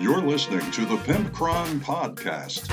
You're listening to the Pimpcron Podcast.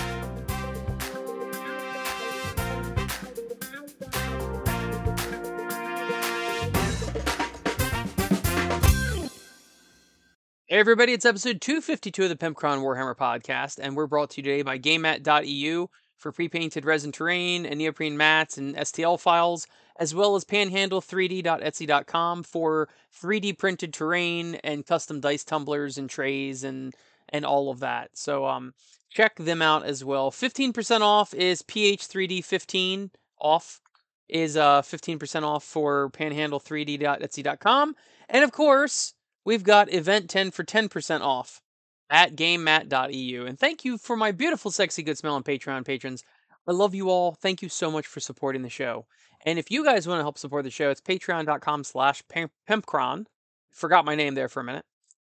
Hey everybody, it's episode 252 of the Pimp Pimpcron Warhammer podcast, and we're brought to you today by GameMat.eu for pre-painted resin terrain and neoprene mats and STL files, as well as panhandle3d.etsy.com for 3D printed terrain and custom dice tumblers and trays and and all of that. So um check them out as well. 15% off is PH3D15 off is uh 15% off for panhandle3d.etsy.com. And of course, we've got event 10 for 10% off at gamemat.eu. And thank you for my beautiful, sexy, good smell smelling Patreon patrons. I love you all. Thank you so much for supporting the show. And if you guys want to help support the show, it's patreon.com slash pimpcron. Forgot my name there for a minute.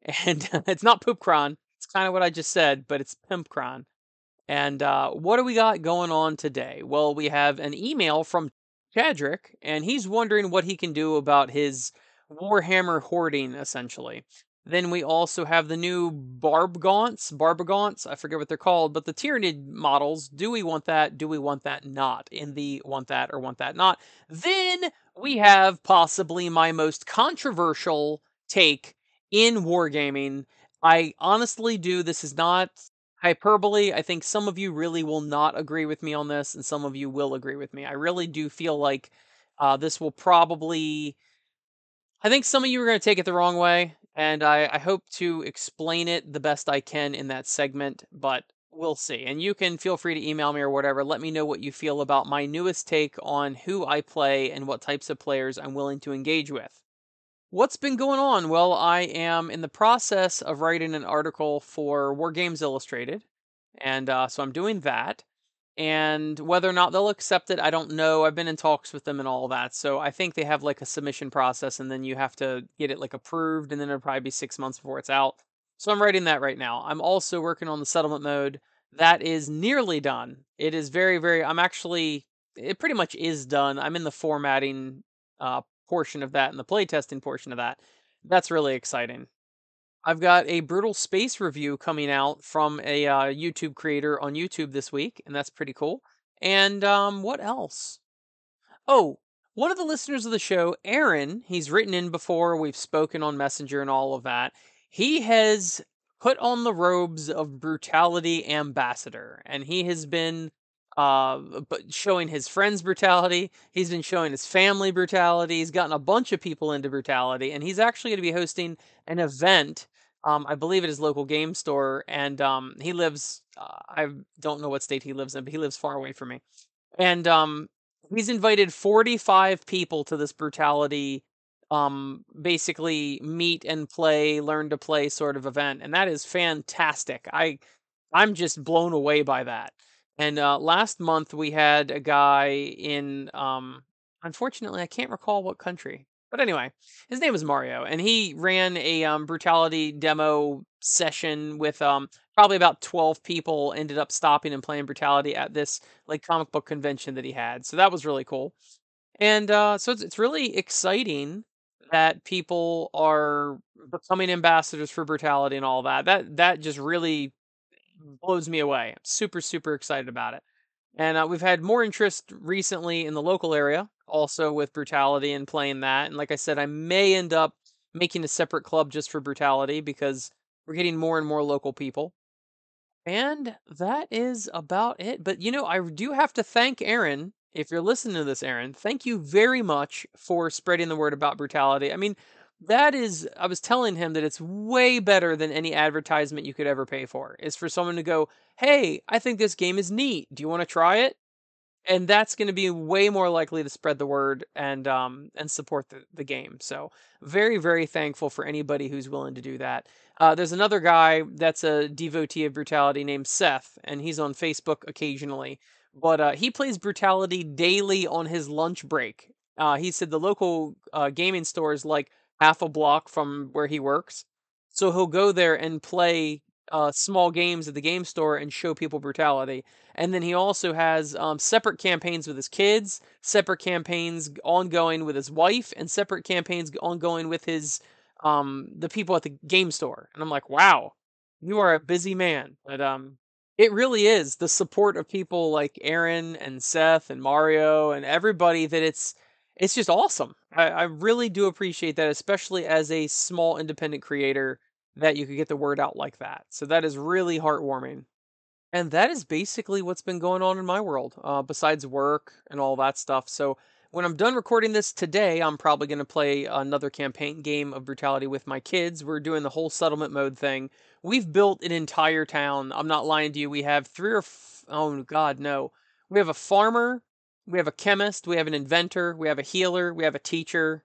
And it's not poopcron. It's kind of what I just said, but it's pimpcron. And uh, what do we got going on today? Well, we have an email from Chadrick, and he's wondering what he can do about his Warhammer hoarding, essentially. Then we also have the new Barbgaunts, Barbagaunts, I forget what they're called, but the Tyranid models. Do we want that? Do we want that not? In the want that or want that not? Then we have possibly my most controversial take in wargaming. I honestly do. This is not hyperbole. I think some of you really will not agree with me on this, and some of you will agree with me. I really do feel like uh, this will probably I think some of you are going to take it the wrong way, and I, I hope to explain it the best I can in that segment, but we'll see. And you can feel free to email me or whatever. Let me know what you feel about my newest take on who I play and what types of players I'm willing to engage with. What's been going on? Well, I am in the process of writing an article for Wargames Illustrated, and uh, so I'm doing that and whether or not they'll accept it i don't know. I've been in talks with them and all that so i think they have like a submission process and then you have to get it like approved and then it'll probably be six months before it's out. So i'm writing that right now. I'm also working on the settlement mode. That is nearly done. It is very very i'm actually it pretty much is done. I'm in the formatting uh, portion of that and the playtesting portion of that that's really exciting I've got a brutal space review coming out from a uh, YouTube creator on YouTube this week, and that's pretty cool. And um, what else? Oh, one of the listeners of the show, Aaron, he's written in before. We've spoken on Messenger and all of that. He has put on the robes of brutality ambassador, and he has been uh, but showing his friends brutality. He's been showing his family brutality. He's gotten a bunch of people into brutality, and he's actually going to be hosting an event um, I believe at his local game store, and um, he lives. Uh, I don't know what state he lives in, but he lives far away from me. And um, he's invited 45 people to this brutality, um, basically meet and play, learn to play sort of event, and that is fantastic. I, I'm just blown away by that. And uh, last month we had a guy in. Um, unfortunately, I can't recall what country. But anyway, his name was Mario, and he ran a um, brutality demo session with um, probably about 12 people. Ended up stopping and playing brutality at this like comic book convention that he had, so that was really cool. And uh, so it's, it's really exciting that people are becoming ambassadors for brutality and all that. That that just really blows me away. I'm super super excited about it. And uh, we've had more interest recently in the local area, also with Brutality and playing that. And like I said, I may end up making a separate club just for Brutality because we're getting more and more local people. And that is about it. But you know, I do have to thank Aaron. If you're listening to this, Aaron, thank you very much for spreading the word about brutality. I mean, that is i was telling him that it's way better than any advertisement you could ever pay for is for someone to go hey i think this game is neat. Do you want to try it? And that's going to be way more likely to spread the word and um and support the, the game. So very very thankful for anybody who's willing to do that. Uh, there's another guy that's a devotee of brutality named seth and he's on facebook occasionally but uh, he plays brutality daily on his lunch break. Uh, he said the local uh, gaming stores like half a block from where he works. So he'll go there and play uh, small games at the game store and show people brutality. And then he also has um, separate campaigns with his kids, separate campaigns ongoing with his wife, and separate campaigns ongoing with his um, the people at the game store. And I'm like, wow, You are a busy man, but um, it really is the support of people like Aaron and Seth and Mario and everybody that it's it's just awesome. I, I really do appreciate that, especially as a small independent creator, that you could get the word out like that. So that is really heartwarming. And that is basically what's been going on in my world, uh, besides work and all that stuff. So when I'm done recording this today, I'm probably going to play another campaign game of Brutality with my kids. We're doing the whole settlement mode thing. We've built an entire town. I'm not lying to you. We have three or f- oh god no. We have a farmer, we have a chemist, we have an inventor, we have a healer, we have a teacher.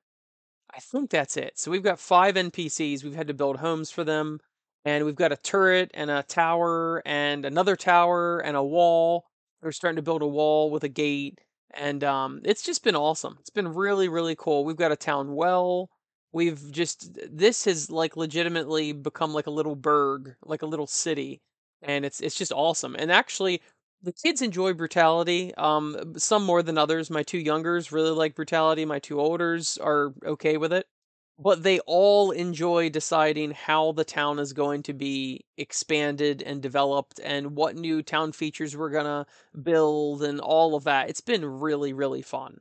I think that's it. So we've got five NPCs. We've had to build homes for them, and we've got a turret and a tower and another tower and a wall. We're starting to build a wall with a gate and um, it's just been awesome. It's been really, really cool. We've got a town well. We've just this has like legitimately become like a little burg, like a little city, and it's it's just awesome. And actually, the kids enjoy brutality. Um, some more than others. My two youngers really like brutality. My two olders are okay with it but they all enjoy deciding how the town is going to be expanded and developed and what new town features we're going to build and all of that. It's been really, really fun.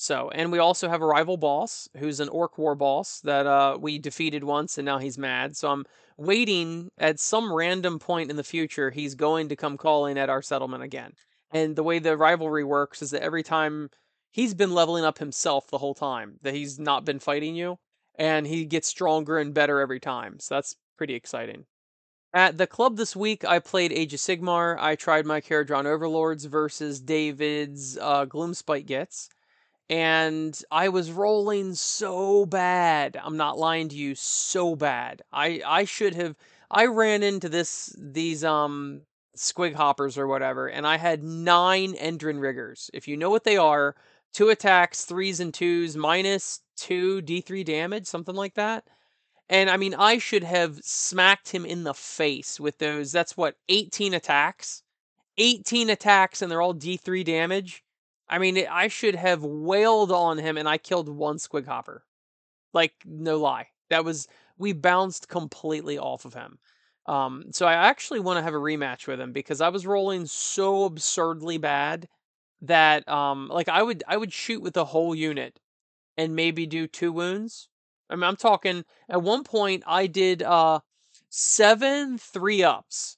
So, and we also have a rival boss who's an orc war boss that uh, we defeated once and now he's mad. So I'm waiting at some random point in the future, he's going to come calling at our settlement again. And the way the rivalry works is that every time he's been leveling up himself the whole time, that he's not been fighting you and he gets stronger and better every time. So that's pretty exciting. At the club this week, I played Age of Sigmar. I tried my Kharadron Overlords versus David's uh, Gloomspite Gitz. And I was rolling so bad. I'm not lying to you, so bad. I, I should have. I ran into this these um squig hoppers or whatever, and I had nine Endrinriggers. If you know what they are, two attacks, threes and twos, minus two D3 damage, something like that. And I mean, I should have smacked him in the face with those. That's what, 18 attacks? 18 attacks, and they're all D3 damage. I mean, I should have wailed on him, and I killed one Squig Hopper. Like, no lie. That was, we bounced completely off of him. Um, so I actually want to have a rematch with him because I was rolling so absurdly bad that um like I would I would shoot with the whole unit and maybe do two wounds. I mean I'm talking at one point I did uh seven three ups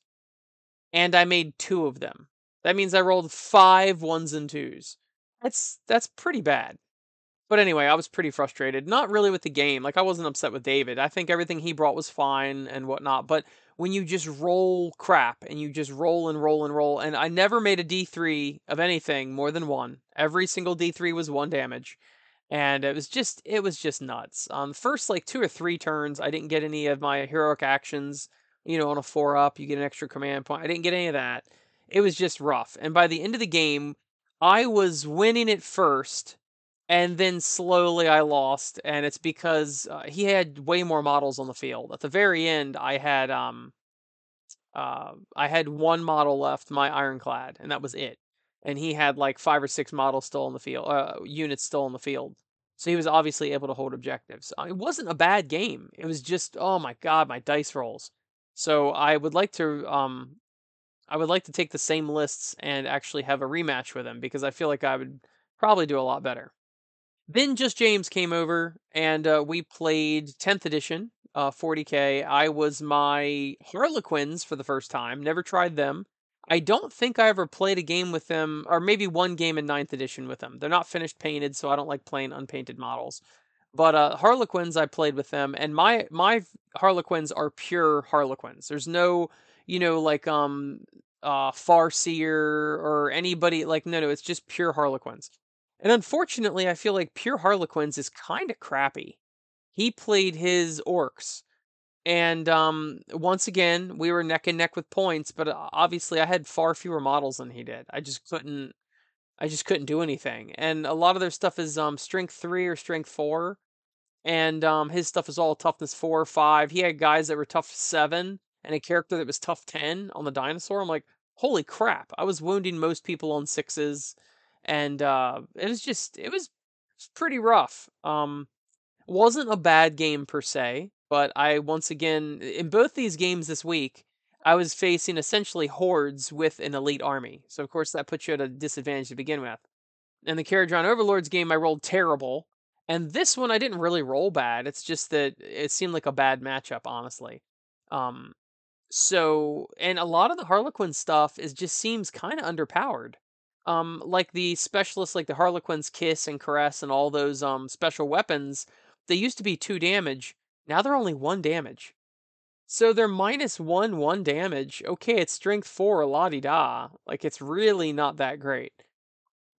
and I made two of them. That means I rolled five ones and twos. That's that's pretty bad. But anyway, I was pretty frustrated. Not really with the game. Like I wasn't upset with David. I think everything he brought was fine and whatnot. But when you just roll crap and you just roll and roll and roll. And I never made a D3 of anything more than one. Every single D3 was one damage. And it was just it was just nuts. Um first like two or three turns I didn't get any of my heroic actions. You know, on a four up, you get an extra command point. I didn't get any of that. It was just rough. And by the end of the game, I was winning it first and then slowly I lost, and it's because uh, he had way more models on the field. At the very end, I had um, uh, I had one model left, my Ironclad, and that was it. And he had like five or six models still in the field, uh, units still in the field. So he was obviously able to hold objectives. Uh, it wasn't a bad game. It was just, oh my god, my dice rolls. So I would like to, um, I would like to take the same lists and actually have a rematch with him because I feel like I would probably do a lot better. Then just James came over and uh, we played 10th edition, uh, 40k. I was my Harlequins for the first time. Never tried them. I don't think I ever played a game with them, or maybe one game in 9th edition with them. They're not finished painted, so I don't like playing unpainted models. But uh, Harlequins, I played with them, and my my Harlequins are pure Harlequins. There's no, you know, like um, uh, Farseer or anybody like no, no. It's just pure Harlequins. And unfortunately, I feel like Pure Harlequins is kind of crappy. He played his orcs. And um, once again, we were neck and neck with points, but uh, obviously I had far fewer models than he did. I just couldn't I just couldn't do anything. And a lot of their stuff is um, strength 3 or strength 4. And um, his stuff is all toughness 4 or 5. He had guys that were tough 7 and a character that was tough 10 on the dinosaur. I'm like, "Holy crap. I was wounding most people on 6s." and uh, it was just it was pretty rough. Um, wasn't a bad game per se. but I once again in both these games this week, I was facing essentially hordes with an elite army. So of course that puts you at a disadvantage to begin with. In the Kharadron Overlords game, I rolled terrible, and this one I didn't really roll bad. It's just that it seemed like a bad matchup, honestly. Um, so and a lot of the Harlequin stuff is just seems kind of underpowered. Um, like the specialists, like the Harlequin's Kiss and Caress and all those um special weapons, they used to be two damage. Now they're only one damage. So they're minus one, one damage. Okay, it's strength four, la di da. Like it's really not that great.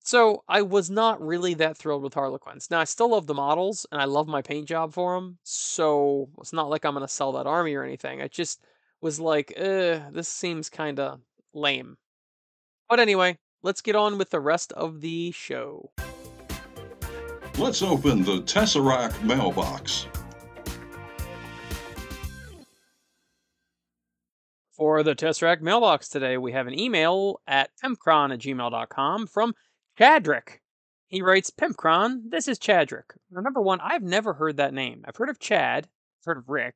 So I was not really that thrilled with Harlequins. Now I still love the models and I love my paint job for them. So it's not like I'm gonna sell that army or anything. I just was like, eh, this seems kind of lame. But anyway, let's get on with the rest of the show. Let's open the Tesseract mailbox. For the Tesseract mailbox today, we have an email at pimpcron at gmail.com from Chadrick. He writes, Pimpcron, this is Chadrick. Now, number one, I've never heard that name. I've heard of Chad, I've heard of Rick,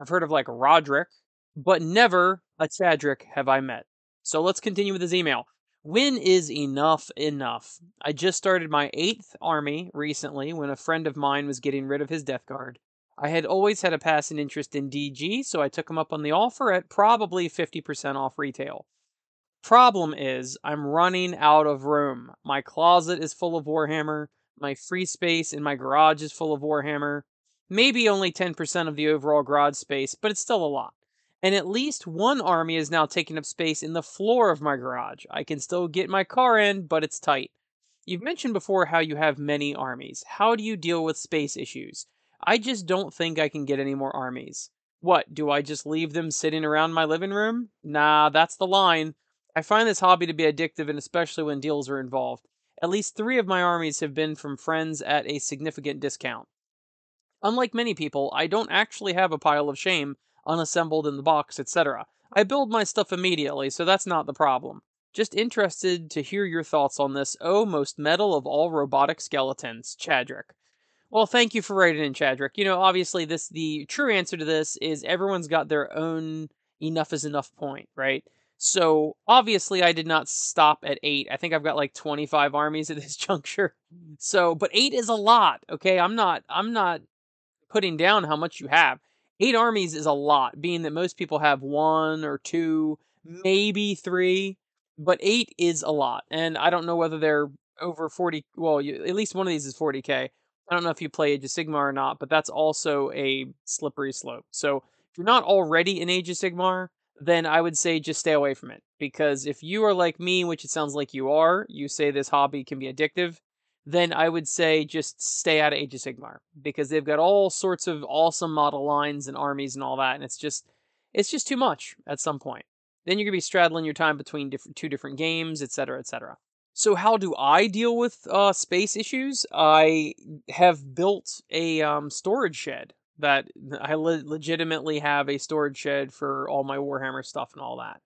I've heard of like Roderick, but never a Chadrick have I met. So let's continue with his email. When is enough enough? I just started my eighth army recently when a friend of mine was getting rid of his Death Guard. I had always had a passing interest in DG, so I took him up on the offer at probably 50% off retail. Problem is, I'm running out of room. My closet is full of Warhammer, my free space in my garage is full of Warhammer. Maybe only 10% of the overall garage space, but it's still a lot. And at least one army is now taking up space in the floor of my garage. I can still get my car in, but it's tight. You've mentioned before how you have many armies. How do you deal with space issues? I just don't think I can get any more armies. What, do I just leave them sitting around my living room? Nah, that's the line. I find this hobby to be addictive and especially when deals are involved. At least three of my armies have been from friends at a significant discount. Unlike many people, I don't actually have a pile of shame, unassembled in the box, etc. I build my stuff immediately, so that's not the problem. Just interested to hear your thoughts on this, oh most metal of all robotic skeletons, Chadrick. Well, thank you for writing in, Chadrick. You know, obviously, this the true answer to this is everyone's got their own enough is enough point, right? So obviously, I did not stop at eight. I think I've got like twenty five armies at this juncture. So, but eight is a lot. Okay, I'm not. I'm not putting down how much you have. Eight armies is a lot, being that most people have one or two, maybe three, but eight is a lot. And I don't know whether they're over 40. Well, you, at least one of these is 40k. I don't know if you play Age of Sigmar or not, but that's also a slippery slope. So if you're not already in Age of Sigmar, then I would say just stay away from it. Because if you are like me, which it sounds like you are, you say this hobby can be addictive, then I would say just stay out of Age of Sigmar. Because they've got all sorts of awesome model lines and armies and all that, and it's just it's just too much at some point. Then you're gonna be straddling your time between different two different games, etc., etc. So how do I deal with uh, space issues? I have built a um, storage shed that I le- legitimately have a storage shed for all my Warhammer stuff and all that.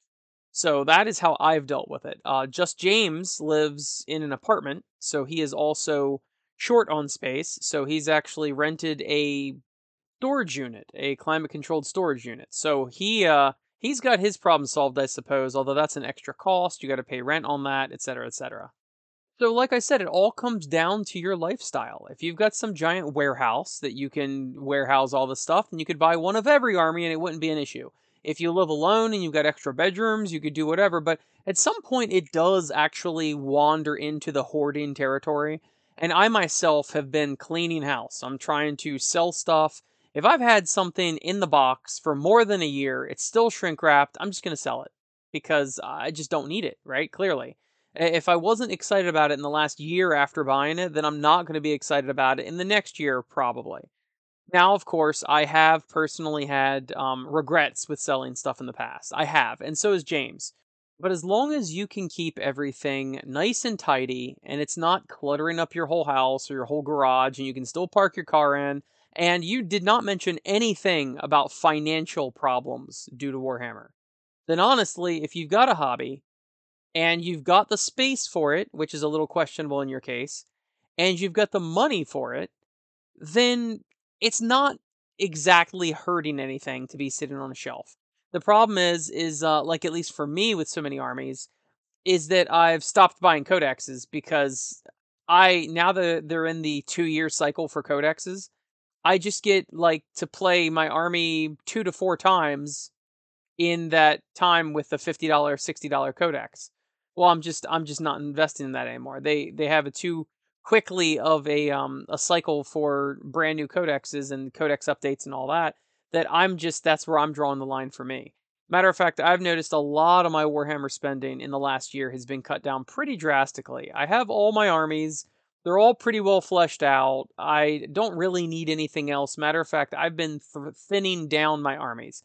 So that is how I've dealt with it. Uh, Just James lives in an apartment, so he is also short on space. So he's actually rented a storage unit, a climate controlled storage unit. So he uh, he's got his problem solved, I suppose. Although that's an extra cost, you got to pay rent on that, etc., etc. So, like I said, it all comes down to your lifestyle. If you've got some giant warehouse that you can warehouse all the stuff, then you could buy one of every army and it wouldn't be an issue. If you live alone and you've got extra bedrooms, you could do whatever. But at some point, it does actually wander into the hoarding territory. And I myself have been cleaning house. I'm trying to sell stuff. If I've had something in the box for more than a year, it's still shrink wrapped, I'm just going to sell it because I just don't need it, right? Clearly. If I wasn't excited about it in the last year after buying it, then I'm not going to be excited about it in the next year, probably. Now, of course, I have personally had um, regrets with selling stuff in the past. I have, and so has James. But as long as you can keep everything nice and tidy, and it's not cluttering up your whole house or your whole garage, and you can still park your car in, and you did not mention anything about financial problems due to Warhammer, then honestly, if you've got a hobby, and you've got the space for it, which is a little questionable in your case, and you've got the money for it, then it's not exactly hurting anything to be sitting on a shelf. The problem is, is uh, like at least for me with so many armies, is that I've stopped buying codexes because I now that they're in the two year cycle for codexes, I just get like to play my army two to four times in that time with the fifty dollar, sixty dollar codex. Well, I'm just I'm just not investing in that anymore. They they have a too quickly of a um a cycle for brand new codexes and codex updates and all that that I'm just that's where I'm drawing the line for me. Matter of fact, I've noticed a lot of my Warhammer spending in the last year has been cut down pretty drastically. I have all my armies. They're all pretty well fleshed out. I don't really need anything else. Matter of fact, I've been th- thinning down my armies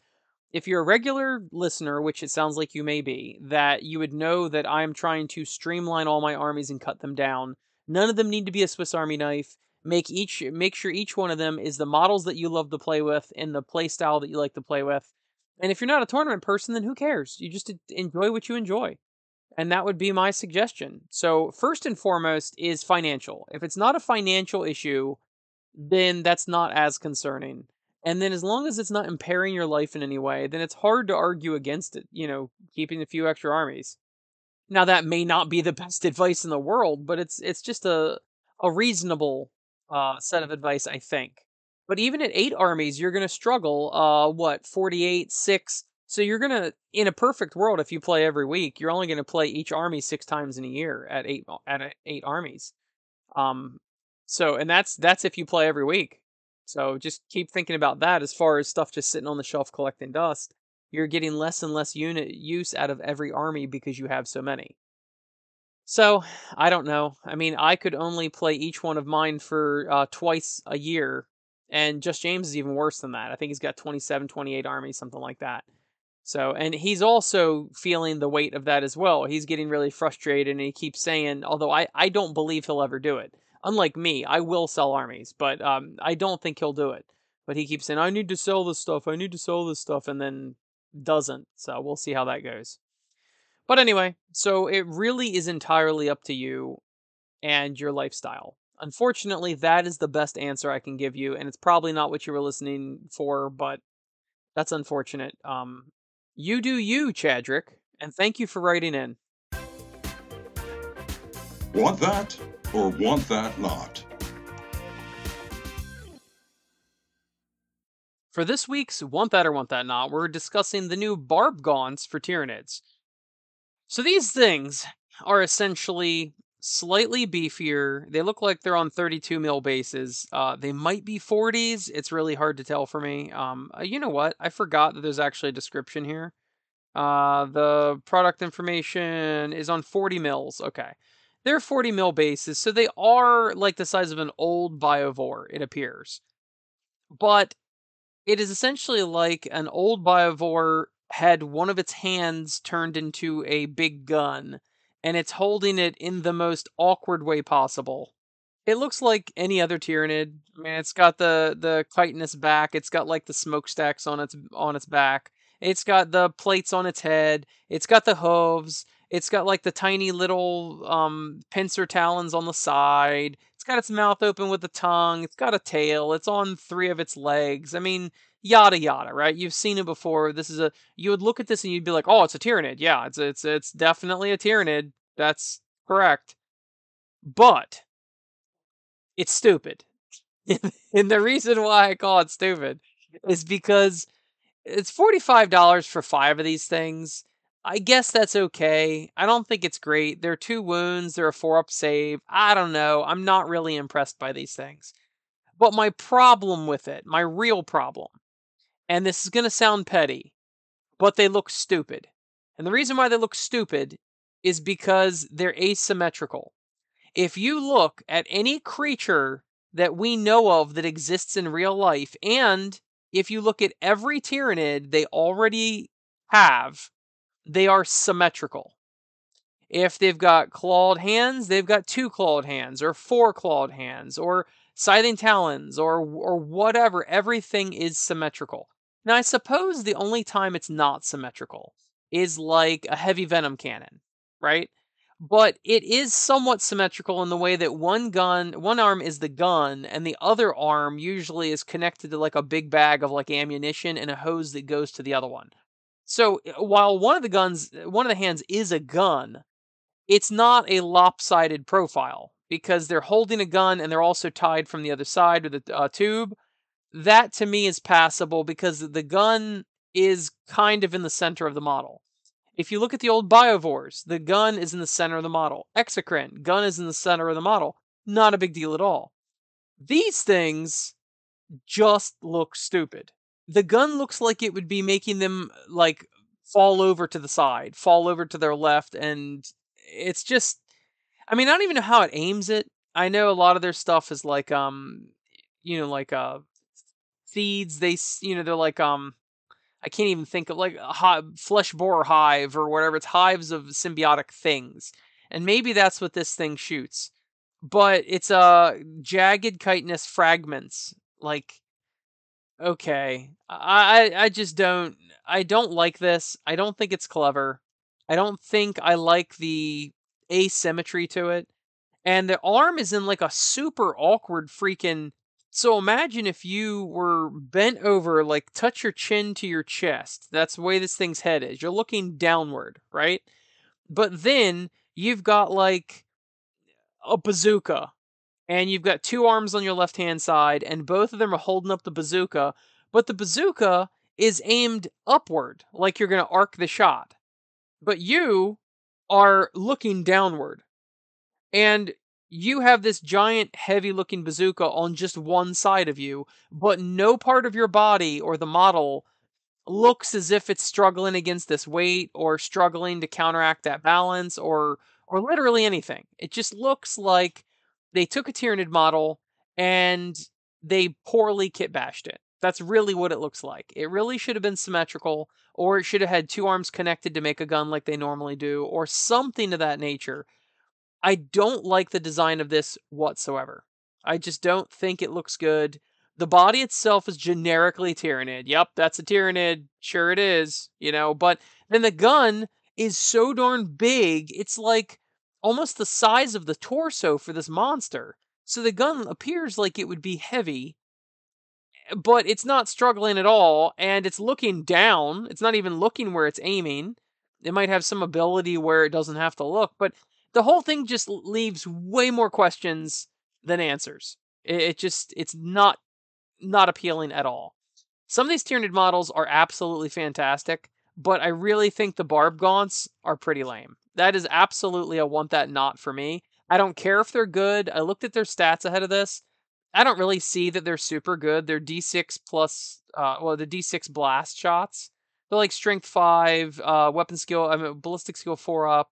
if you're a regular listener, which it sounds like you may be, that you would know that I'm trying to streamline all my armies and cut them down. None of them need to be a Swiss Army knife. Make each make sure each one of them is the models that you love to play with and the play style that you like to play with. And if you're not a tournament person, then who cares? You just enjoy what you enjoy. And that would be my suggestion. So, first and foremost is financial. If it's not a financial issue, then that's not as concerning. And then as long as it's not impairing your life in any way, then it's hard to argue against it, you know, keeping a few extra armies. Now that may not be the best advice in the world, but it's it's just a a reasonable uh, set of advice, I think. But even at eight armies, you're going to struggle. Uh, what forty eight six? So you're going to, in a perfect world, if you play every week, you're only going to play each army six times in a year at eight at eight armies. Um, so and that's that's if you play every week. So just keep thinking about that as far as stuff just sitting on the shelf collecting dust. You're getting less and less unit use out of every army because you have so many. So, I don't know. I mean, I could only play each one of mine for uh, twice a year, and Just James is even worse than that. I think he's got 27, 28 armies, something like that. So, and he's also feeling the weight of that as well. He's getting really frustrated, and he keeps saying, although I, I don't believe he'll ever do it unlike me, I will sell armies, but um, I don't think he'll do it. But he keeps saying, I need to sell this stuff, I need to sell this stuff, and then doesn't. So we'll see how that goes. But anyway, so it really is entirely up to you and your lifestyle. Unfortunately, that is the best answer I can give you, and it's probably not what you were listening for, but that's unfortunate. Um, you do you, Chadrick, and thank you for writing in. Want that? or want that not. For this week's Want That or Want That Not, we're discussing the new Barb Gaunts for Tyranids. So these things are essentially slightly beefier. They look like they're on 32 mil bases. Uh, they might be 40s. It's really hard to tell for me. Um, uh, you know what? I forgot that there's actually a description here. Uh, the product information is on 40 mils. Okay. They're 40 mil bases, so they are like the size of an old Biovore, it appears. But it is essentially like an old Biovore had one of its hands turned into a big gun, and it's holding it in the most awkward way possible. It looks like any other Tyranid. I mean, it's got the the chitinous back. It's got like the smokestacks on its on its back. It's got the plates on its head. It's got the hooves. It's got like the tiny little um, pincer talons on the side. It's got its mouth open with the tongue. It's got a tail. It's on three of its legs. I mean, yada yada, right? You've seen it before. This is a you would look at this and you'd be like, "Oh, it's a Tyranid." Yeah, it's it's it's definitely a Tyranid. That's correct. But it's stupid. and the reason why I call it stupid is because it's $45 for 5 of these things I guess that's okay. I don't think it's great. They're two wounds, they're a four up save. I don't know. I'm not really impressed by these things. But my problem with it, my real problem, and this is going to sound petty, but they look stupid. And the reason why they look stupid is because they're asymmetrical. If you look at any creature that we know of that exists in real life, and if you look at every Tyranid they already have, they are symmetrical. If they've got clawed hands, they've got two clawed hands, or four clawed hands, or scything talons, or or whatever. Everything is symmetrical. Now, I suppose the only time it's not symmetrical is like a heavy venom cannon, right? but it is somewhat symmetrical in the way that one gun, one arm is the gun, and the other arm usually is connected to like a big bag of like ammunition and a hose that goes to the other one. So uh, while one of the guns, one of the hands is a gun, it's not a lopsided profile because they're holding a gun and they're also tied from the other side with a uh, tube. That to me is passable because the gun is kind of in the center of the model. If you look at the old Biovores, the gun is in the center of the model. Exocrine, gun is in the center of the model. Not a big deal at all. These things just look stupid. The gun looks like it would be making them like fall over to the side, fall over to their left, and it's just I mean, I don't even know how it aims it. I know a lot of their stuff is like um you know, like uh feeds, they you know, they're like um I can't even think of like a flesh borer hive or whatever. It's hives of symbiotic things, and maybe that's what this thing shoots. But it's a uh, jagged chitinous fragments. Like, okay, I I just don't I don't like this. I don't think it's clever. I don't think I like the asymmetry to it. And the arm is in like a super awkward freaking so imagine if you were bent over, like touch your chin to your chest. That's the way this thing's head is. You're looking downward, right? But then you've got like a bazooka, and you've got two arms on your left hand side, and both of them are holding up the bazooka, but the bazooka is aimed upward, like you're going to arc the shot. But you are looking downward. And you have this giant, heavy looking bazooka on just one side of you, but no part of your body or the model looks as if it's struggling against this weight or struggling to counteract that balance or or literally anything. It just looks like they took a Tyranid model and they poorly kit bashed it. That's really what it looks like. It really should have been symmetrical, or it should have had two arms connected to make a gun like they normally do, or something of that nature. I don't like the design of this whatsoever. I just don't think it looks good. The body itself is generically Tyranid. Yep, that's a Tyranid. Sure it is, you know, but then the gun is so darn big, it's like almost the size of the torso for this monster. So the gun appears like it would be heavy, eh, but it's not struggling at all, and it's looking down. It's not even looking where it's aiming. It might have some ability where it doesn't have to look, but the whole thing just leaves way more questions than answers. It, it just it's not not appealing at all. Some of these Tyranid models are absolutely fantastic, but I really think the barb gaunts are pretty lame. That is absolutely a want that not for me. I don't care if they're good. I looked at their stats ahead of this. I don't really see that they're super good. They're D6 plus, uh, well, the D6 blast shots. They're like strength five, uh, weapon skill, I mean, ballistic skill four up,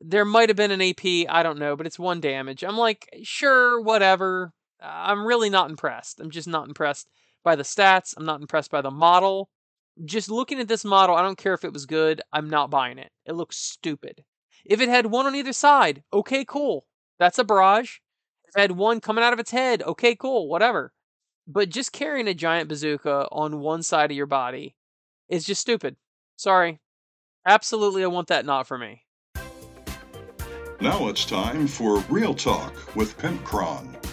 there might have been an AP, I don't know, but it's one damage. I'm like, sure, whatever. I'm really not impressed. I'm just not impressed by the stats. I'm not impressed by the model. Just looking at this model, I don't care if it was good. I'm not buying it. It looks stupid. If it had one on either side, okay, cool. That's a barrage. If it had one coming out of its head, okay, cool, whatever. But just carrying a giant bazooka on one side of your body is just stupid. Sorry. Absolutely, I want that not for me. Now it's time for Real Talk with Pimpcron.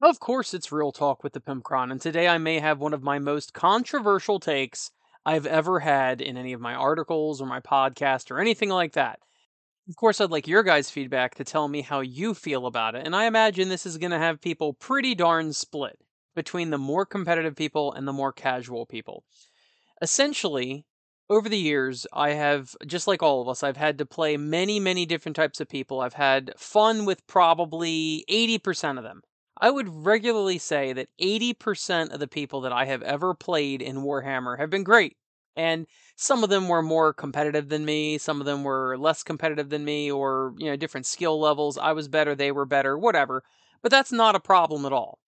Of course, it's Real Talk with the Pimpcron, and today I may have one of my most controversial takes I've ever had in any of my articles or my podcast or anything like that. Of course, I'd like your guys' feedback to tell me how you feel about it, and I imagine this is going to have people pretty darn split between the more competitive people and the more casual people. Essentially, over the years, I have, just like all of us, I've had to play many, many different types of people. I've had fun with probably 80% of them. I would regularly say that 80% of the people that I have ever played in Warhammer have been great. And some of them were more competitive than me, some of them were less competitive than me, or, you know, different skill levels. I was better, they were better, whatever. But that's not a problem at all.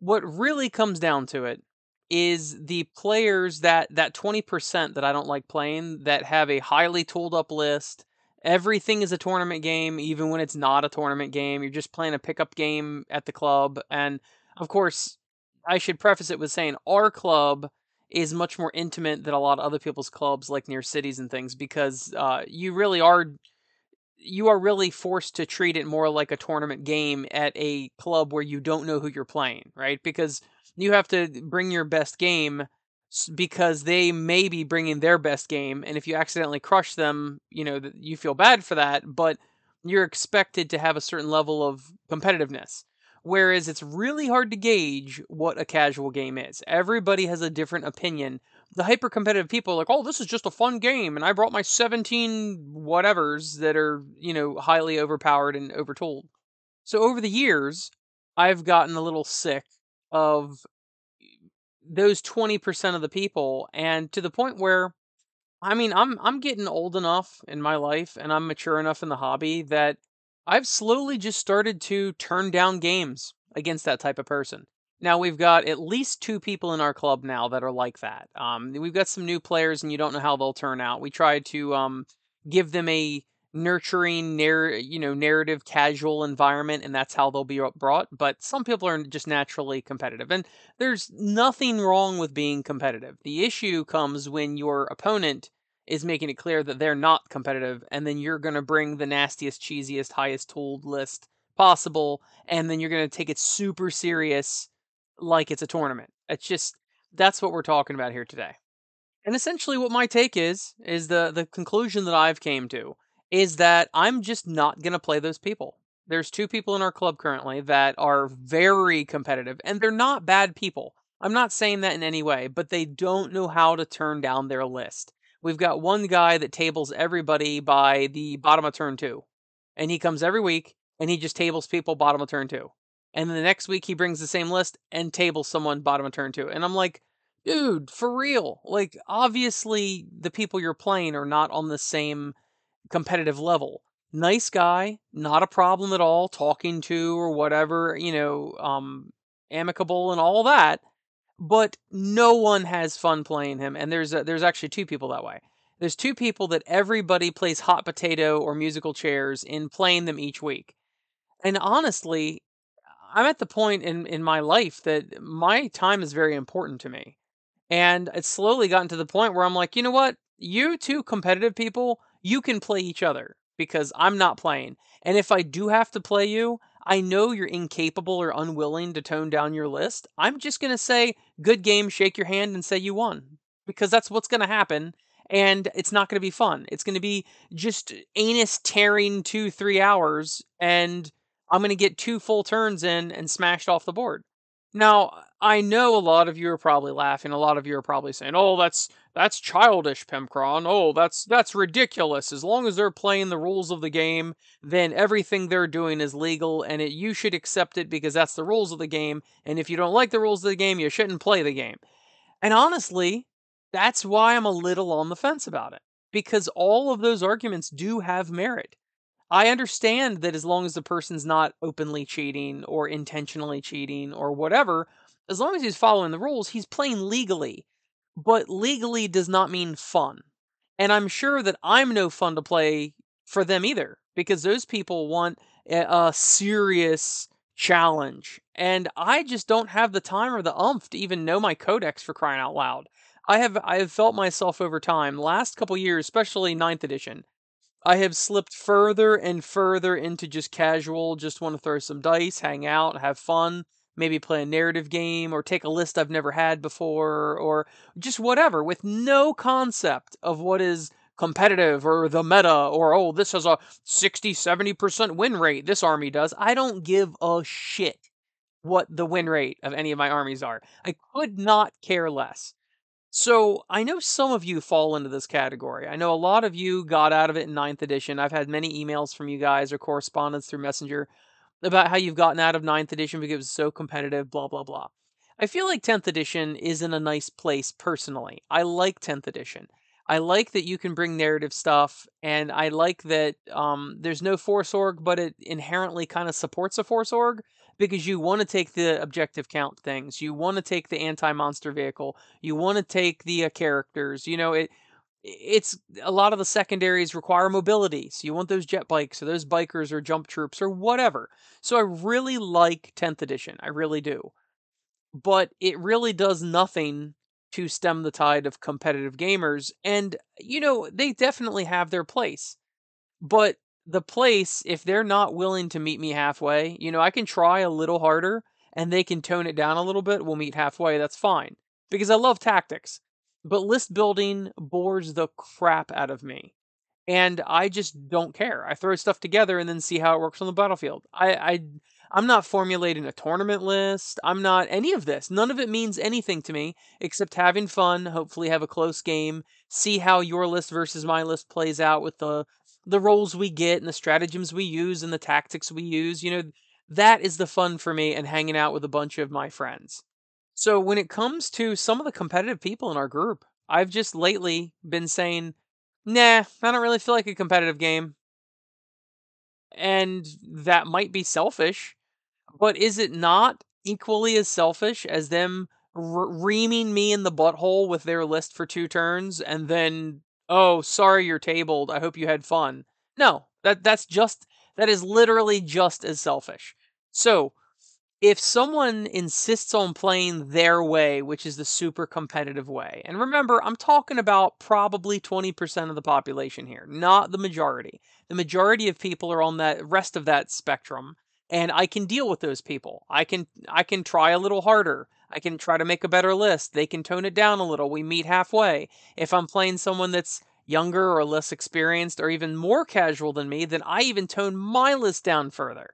What really comes down to it is the players that that 20% that I don't like playing that have a highly tooled up list. Everything is a tournament game even when it's not a tournament game. You're just playing a pickup game at the club and of course I should preface it with saying our club is much more intimate than a lot of other people's clubs, like near cities and things, because uh, you really are you are really forced to treat it more like a tournament game at a club where you don't know who you're playing, right? Because you have to bring your best game because they may be bringing their best game and if you accidentally crush them, you know, you feel bad for that, but you're expected to have a certain level of competitiveness. Whereas it's really hard to gauge what a casual game is. Everybody has a different opinion. The hyper competitive people like, oh, this is just a fun game, and I brought my 17 whatevers that are, you know, highly overpowered and overtold. So over the years, I've gotten a little sick of those 20% of the people, and to the point where I mean, I'm I'm getting old enough in my life and I'm mature enough in the hobby that I've slowly just started to turn down games against that type of person. Now we've got at least two people in our club now that are like that. Um, we've got some new players, and you don't know how they'll turn out. We tried to um, give them a nurturing, narr- you know, narrative, casual environment, and that's how they'll be uh, brought. But some people are just naturally competitive, and there's nothing wrong with being competitive. The issue comes when your opponent is making it clear that they're not competitive, and then you're going to bring the nastiest, cheesiest, highest tooled list possible, and then you're going to take it super serious like it's a tournament. It's just that's what we're talking about here today. And essentially what my take is is the the conclusion that I've came to is that I'm just not going to play those people. There's two people in our club currently that are very competitive and they're not bad people. I'm not saying that in any way, but they don't know how to turn down their list. We've got one guy that tables everybody by the bottom of turn two. And he comes every week and he just tables people bottom of turn two. And then the next week he brings the same list and tables someone bottom of turn two. And I'm like, dude, for real. Like, obviously, the people you're playing are not on the same competitive level. Nice guy, not a problem at all, talking to or whatever, you know, um, amicable and all that but no one has fun playing him. And there's a, there's actually two people that way. There's two people that everybody plays hot potato or musical chairs in playing them each week. And honestly, I'm at the point in, in my life that my time is very important to me. And it's slowly gotten to the point where I'm like, you know what? You two competitive people, you can play each other because I'm not playing. And if I do have to play you, I know you're incapable or unwilling to tone down your list. I'm just going to say, good game, shake your hand, and say you won. Because that's what's going to happen. And it's not going to be fun. It's going to be just anus tearing two, three hours. And I'm going to get two full turns in and smashed off the board. Now, I know a lot of you are probably laughing. A lot of you are probably saying, "Oh, that's that's childish, Pimpcron. Oh, that's that's ridiculous. As long as they're playing the rules of the game, then everything they're doing is legal, and it, you should accept it because that's the rules of the game. And if you don't like the rules of the game, you shouldn't play the game." And honestly, that's why I'm a little on the fence about it because all of those arguments do have merit. I understand that as long as the person's not openly cheating or intentionally cheating or whatever, as long as he's following the rules, he's playing legally. But legally does not mean fun. And I'm sure that I'm no fun to play for them either, because those people want a, serious challenge. And I just don't have the time or the umph to even know my codex for crying out loud. I have I have felt myself over time, last couple years, especially ninth edition, I have slipped further and further into just casual, just want to throw some dice, hang out, have fun, maybe play a narrative game or take a list I've never had before or just whatever with no concept of what is competitive or the meta or oh this has a 60 70% win rate this army does. I don't give a shit what the win rate of any of my armies are. I could not care less. So I know some of you fall into this category. I know a lot of you got out of it in ninth edition. I've had many emails from you guys or correspondence through Messenger about how you've gotten out of ninth edition because it was so competitive, blah, blah, blah. I feel like 10th edition is in a nice place personally. I like 10th edition. I like that you can bring narrative stuff, and I like that um, there's no force org, but it inherently kind of supports a force org because you want to take the objective count things, you want to take the anti-monster vehicle, you want to take the uh, characters. You know, it it's a lot of the secondaries require mobility, so you want those jet bikes or those bikers or jump troops or whatever. So I really like 10th edition, I really do, but it really does nothing to stem the tide of competitive gamers. And, you know, they definitely have their place. But the place, if they're not willing to meet me halfway, you know, I can try a little harder and they can tone it down a little bit. We'll meet halfway. That's fine. Because I love tactics. But list building bores the crap out of me. And I just don't care. I throw stuff together and then see how it works on the battlefield. I, I I'm not formulating a tournament list. I'm not any of this. None of it means anything to me except having fun, hopefully have a close game, see how your list versus my list plays out with the the rolls we get and the stratagems we use and the tactics we use. You know, that is the fun for me and hanging out with a bunch of my friends. So when it comes to some of the competitive people in our group, I've just lately been saying, nah, I don't really feel like a competitive game. And that might be selfish, but is it not equally as selfish as them reaming me in the butthole with their list for two turns and then, oh, sorry you're tabled. I hope you had fun. No, that that's just that is literally just as selfish. So, if someone insists on playing their way, which is the super competitive way, and remember, I'm talking about probably 20% of the population here, not the majority. The majority of people are on that rest of that spectrum, and I can deal with those people. I can I can try a little harder. I can try to make a better list. They can tone it down a little. We meet halfway. If I'm playing someone that's younger or less experienced or even more casual than me, then I even tone my list down further.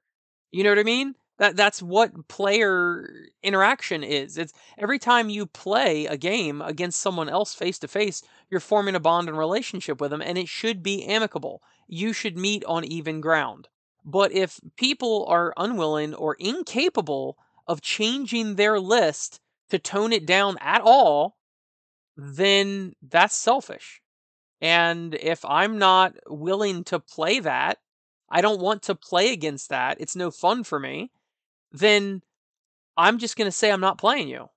You know what I mean? That that's what player interaction is. It's every time you play a game against someone else face to face, you're forming a bond and relationship with them and it should be amicable. You should meet on even ground. But if people are unwilling or incapable of changing their list to tone it down at all, then that's selfish. And if I'm not willing to play that, I don't want to play against that, it's no fun for me, then I'm just going to say I'm not playing you.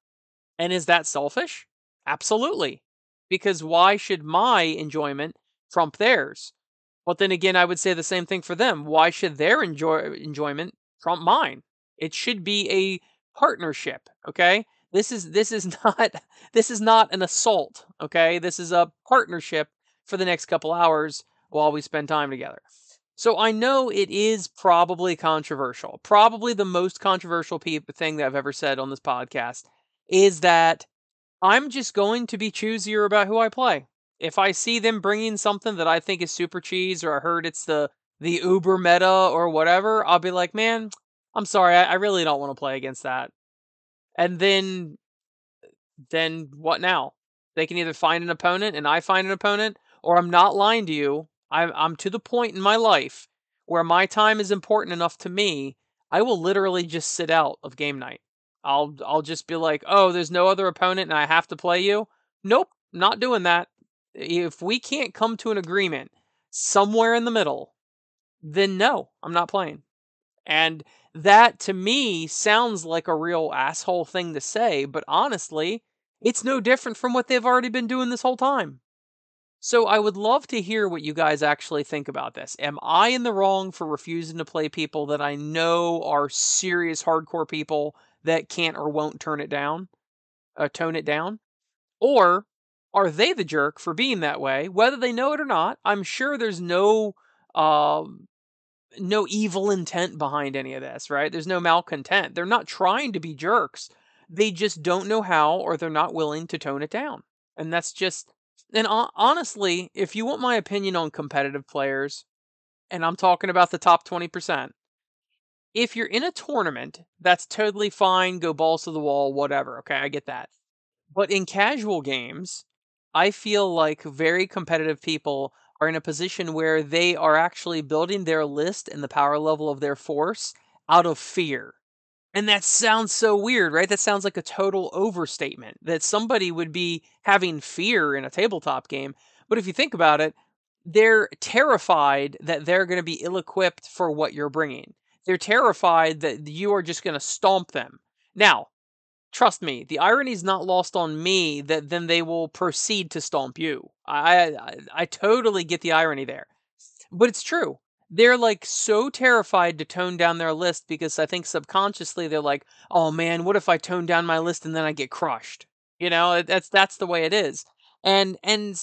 And is that selfish? Absolutely. Because why should my enjoyment trump theirs? But then again, I would say the same thing for them. Why should their enjoy- enjoyment trump mine? It should be a partnership, okay? This is this is not this is not an assault, okay? This is a partnership for the next couple hours while we spend time together. So I know it is probably controversial. Probably the most controversial thing that I've ever said on this podcast is that I'm just going to be choosier about who I play if I see them bringing something that I think is super cheese, or I heard it's the the Uber meta or whatever, I'll be like, man, I'm sorry, I, I really don't want to play against that. And then, then what now? They can either find an opponent and I find an opponent, or I'm not lying to you. I'm I'm to the point in my life where my time is important enough to me. I will literally just sit out of game night. I'll I'll just be like, oh, there's no other opponent and I have to play you. Nope, not doing that if we can't come to an agreement somewhere in the middle, then no, I'm not playing. And that to me sounds like a real asshole thing to say, but honestly, it's no different from what they've already been doing this whole time. So I would love to hear what you guys actually think about this. Am I in the wrong for refusing to play people that I know are serious hardcore people that can't or won't turn it down, uh, tone it down? Or are they the jerk for being that way, whether they know it or not? I'm sure there's no um, no evil intent behind any of this, right? There's no malcontent. They're not trying to be jerks. They just don't know how or they're not willing to tone it down. And that's just and honestly, if you want my opinion on competitive players, and I'm talking about the top 20%, if you're in a tournament, that's totally fine, go balls to the wall, whatever. Okay, I get that. But in casual games, I feel like very competitive people are in a position where they are actually building their list and the power level of their force out of fear. And that sounds so weird, right? That sounds like a total overstatement that somebody would be having fear in a tabletop game. But if you think about it, they're terrified that they're going to be ill equipped for what you're bringing. They're terrified that you are just going to stomp them. Now, trust me, the irony is not lost on me that then they will proceed to stomp you. I, I, I totally get the irony there, but it's true. They're like so terrified to tone down their list because I think subconsciously they're like, oh man, what if I tone down my list and then I get crushed? You know, that's that's the way it is. And and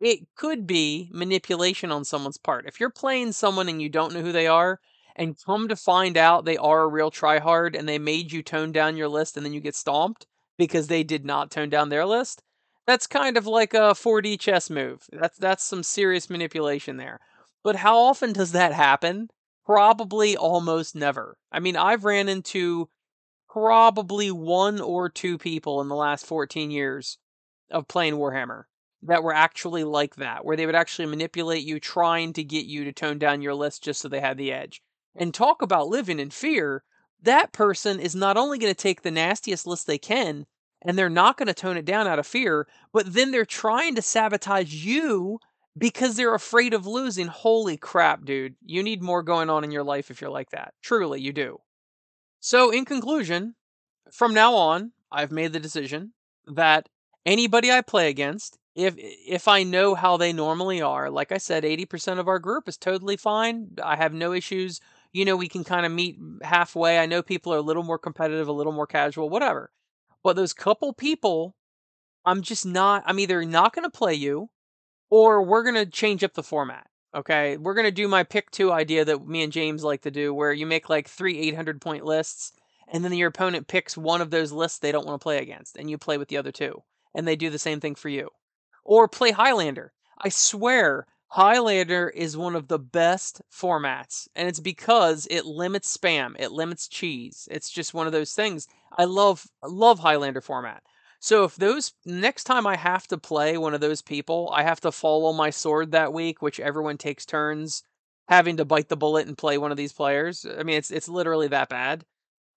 it could be manipulation on someone's part. If you're playing someone and you don't know who they are, and come to find out they are a real tryhard and they made you tone down your list and then you get stomped because they did not tone down their list, that's kind of like a 4D chess move. That's that's some serious manipulation there. But how often does that happen? Probably almost never. I mean, I've ran into probably one or two people in the last 14 years of playing Warhammer that were actually like that, where they would actually manipulate you, trying to get you to tone down your list just so they had the edge. And talk about living in fear. That person is not only going to take the nastiest list they can, and they're not going to tone it down out of fear, but then they're trying to sabotage you because they're afraid of losing. Holy crap, dude. You need more going on in your life if you're like that. Truly, you do. So, in conclusion, from now on, I've made the decision that anybody I play against, if if I know how they normally are, like I said, 80% of our group is totally fine. I have no issues. You know, we can kind of meet halfway. I know people are a little more competitive, a little more casual, whatever. But those couple people, I'm just not I'm either not going to play you or we're going to change up the format. Okay? We're going to do my pick 2 idea that me and James like to do where you make like 3 800 point lists and then your opponent picks one of those lists they don't want to play against and you play with the other two and they do the same thing for you or play Highlander. I swear, Highlander is one of the best formats, and it's because it limits spam, it limits cheese. It's just one of those things. I love love Highlander format. So if those next time I have to play one of those people, I have to follow my sword that week, which everyone takes turns having to bite the bullet and play one of these players. I mean, it's it's literally that bad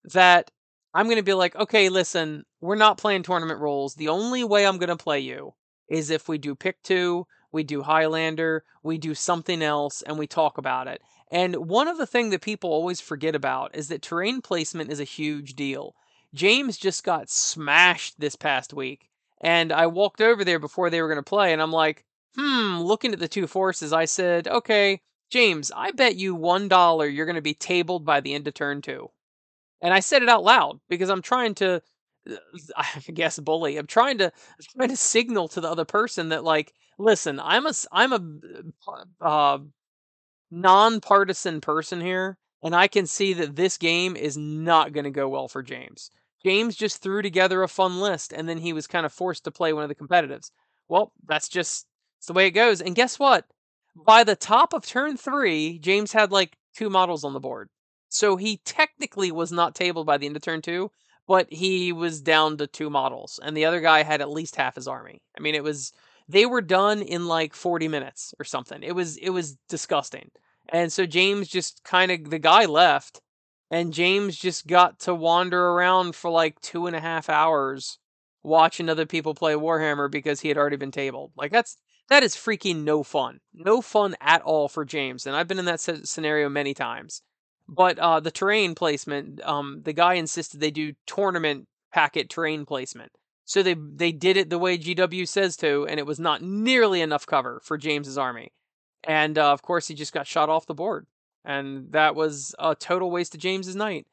that I'm going to be like, "Okay, listen, we're not playing tournament rules. The only way I'm going to play you is if we do pick 2, we do Highlander, we do something else and we talk about it." And one of the things that people always forget about is that terrain placement is a huge deal. James just got smashed this past week. And I walked over there before they were going to play, and I'm like, hmm, looking at the two forces, I said, okay, James, I bet you $1 you're going to be tabled by the end of turn two. And I said it out loud because I'm trying to, I guess, bully. I'm trying to, I'm trying to signal to the other person that, like, listen, I'm a, I'm a uh, nonpartisan person here, and I can see that this game is not going to go well for James. James just threw together a fun list, and then he was kind of forced to play one of the competitives. Well, that's just it's the way it goes. And guess what? By the top of turn three, James had like two models on the board. So he technically was not tabled by the end of turn two, but he was down to two models, and the other guy had at least half his army. I mean, it was they were done in like 40 minutes or something. It was it was disgusting. And so James just kind of the guy left and James just got to wander around for like two and a half hours watching other people play Warhammer because he had already been tabled. Like that's that is freaking no fun, no fun at all for James. And I've been in that scenario many times. But uh, the terrain placement, um, the guy insisted they do tournament packet terrain placement. So they they did it the way GW says to, and it was not nearly enough cover for James's army. And uh, of course, he just got shot off the board and that was a total waste of James's night.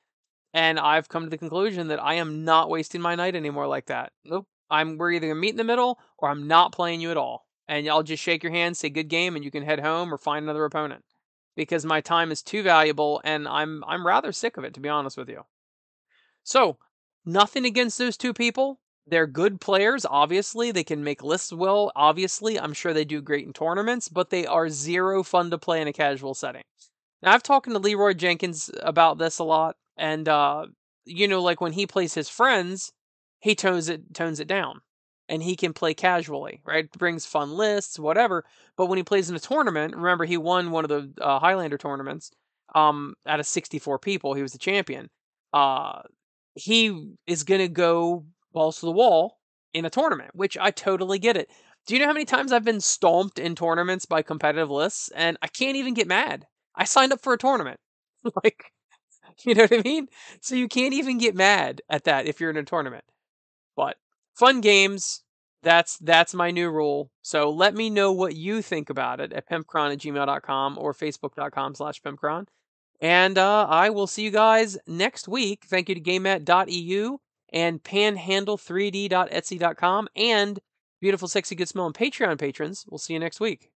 And I've come to the conclusion that I am not wasting my night anymore like that. Nope. I'm we're either gonna meet in the middle or I'm not playing you at all. And I'll just shake your hand, say good game, and you can head home or find another opponent. Because my time is too valuable and I'm I'm rather sick of it, to be honest with you. So, nothing against those two people. They're good players, obviously. They can make lists well, obviously. I'm sure they do great in tournaments, but they are zero fun to play in a casual setting. Now I've talked to Leroy Jenkins about this a lot, and uh, you know, like when he plays his friends, he tones it tones it down, and he can play casually, right? Brings fun lists, whatever. But when he plays in a tournament, remember he won one of the uh, Highlander tournaments. Um, out of 64 people, he was the champion. Uh, he is gonna go balls to the wall in a tournament, which I totally get it. Do you know how many times I've been stomped in tournaments by competitive lists, and I can't even get mad? I signed up for a tournament. like, you know what I mean? So you can't even get mad at that if you're in a tournament. But fun games. That's that's my new rule. So let me know what you think about it at pimpcron at gmail.com or facebook.com slash pimpcron. And uh, I will see you guys next week. Thank you to GameMat.eu and panhandle3d.etsy.com and beautiful, sexy, good smelling Patreon patrons. We'll see you next week.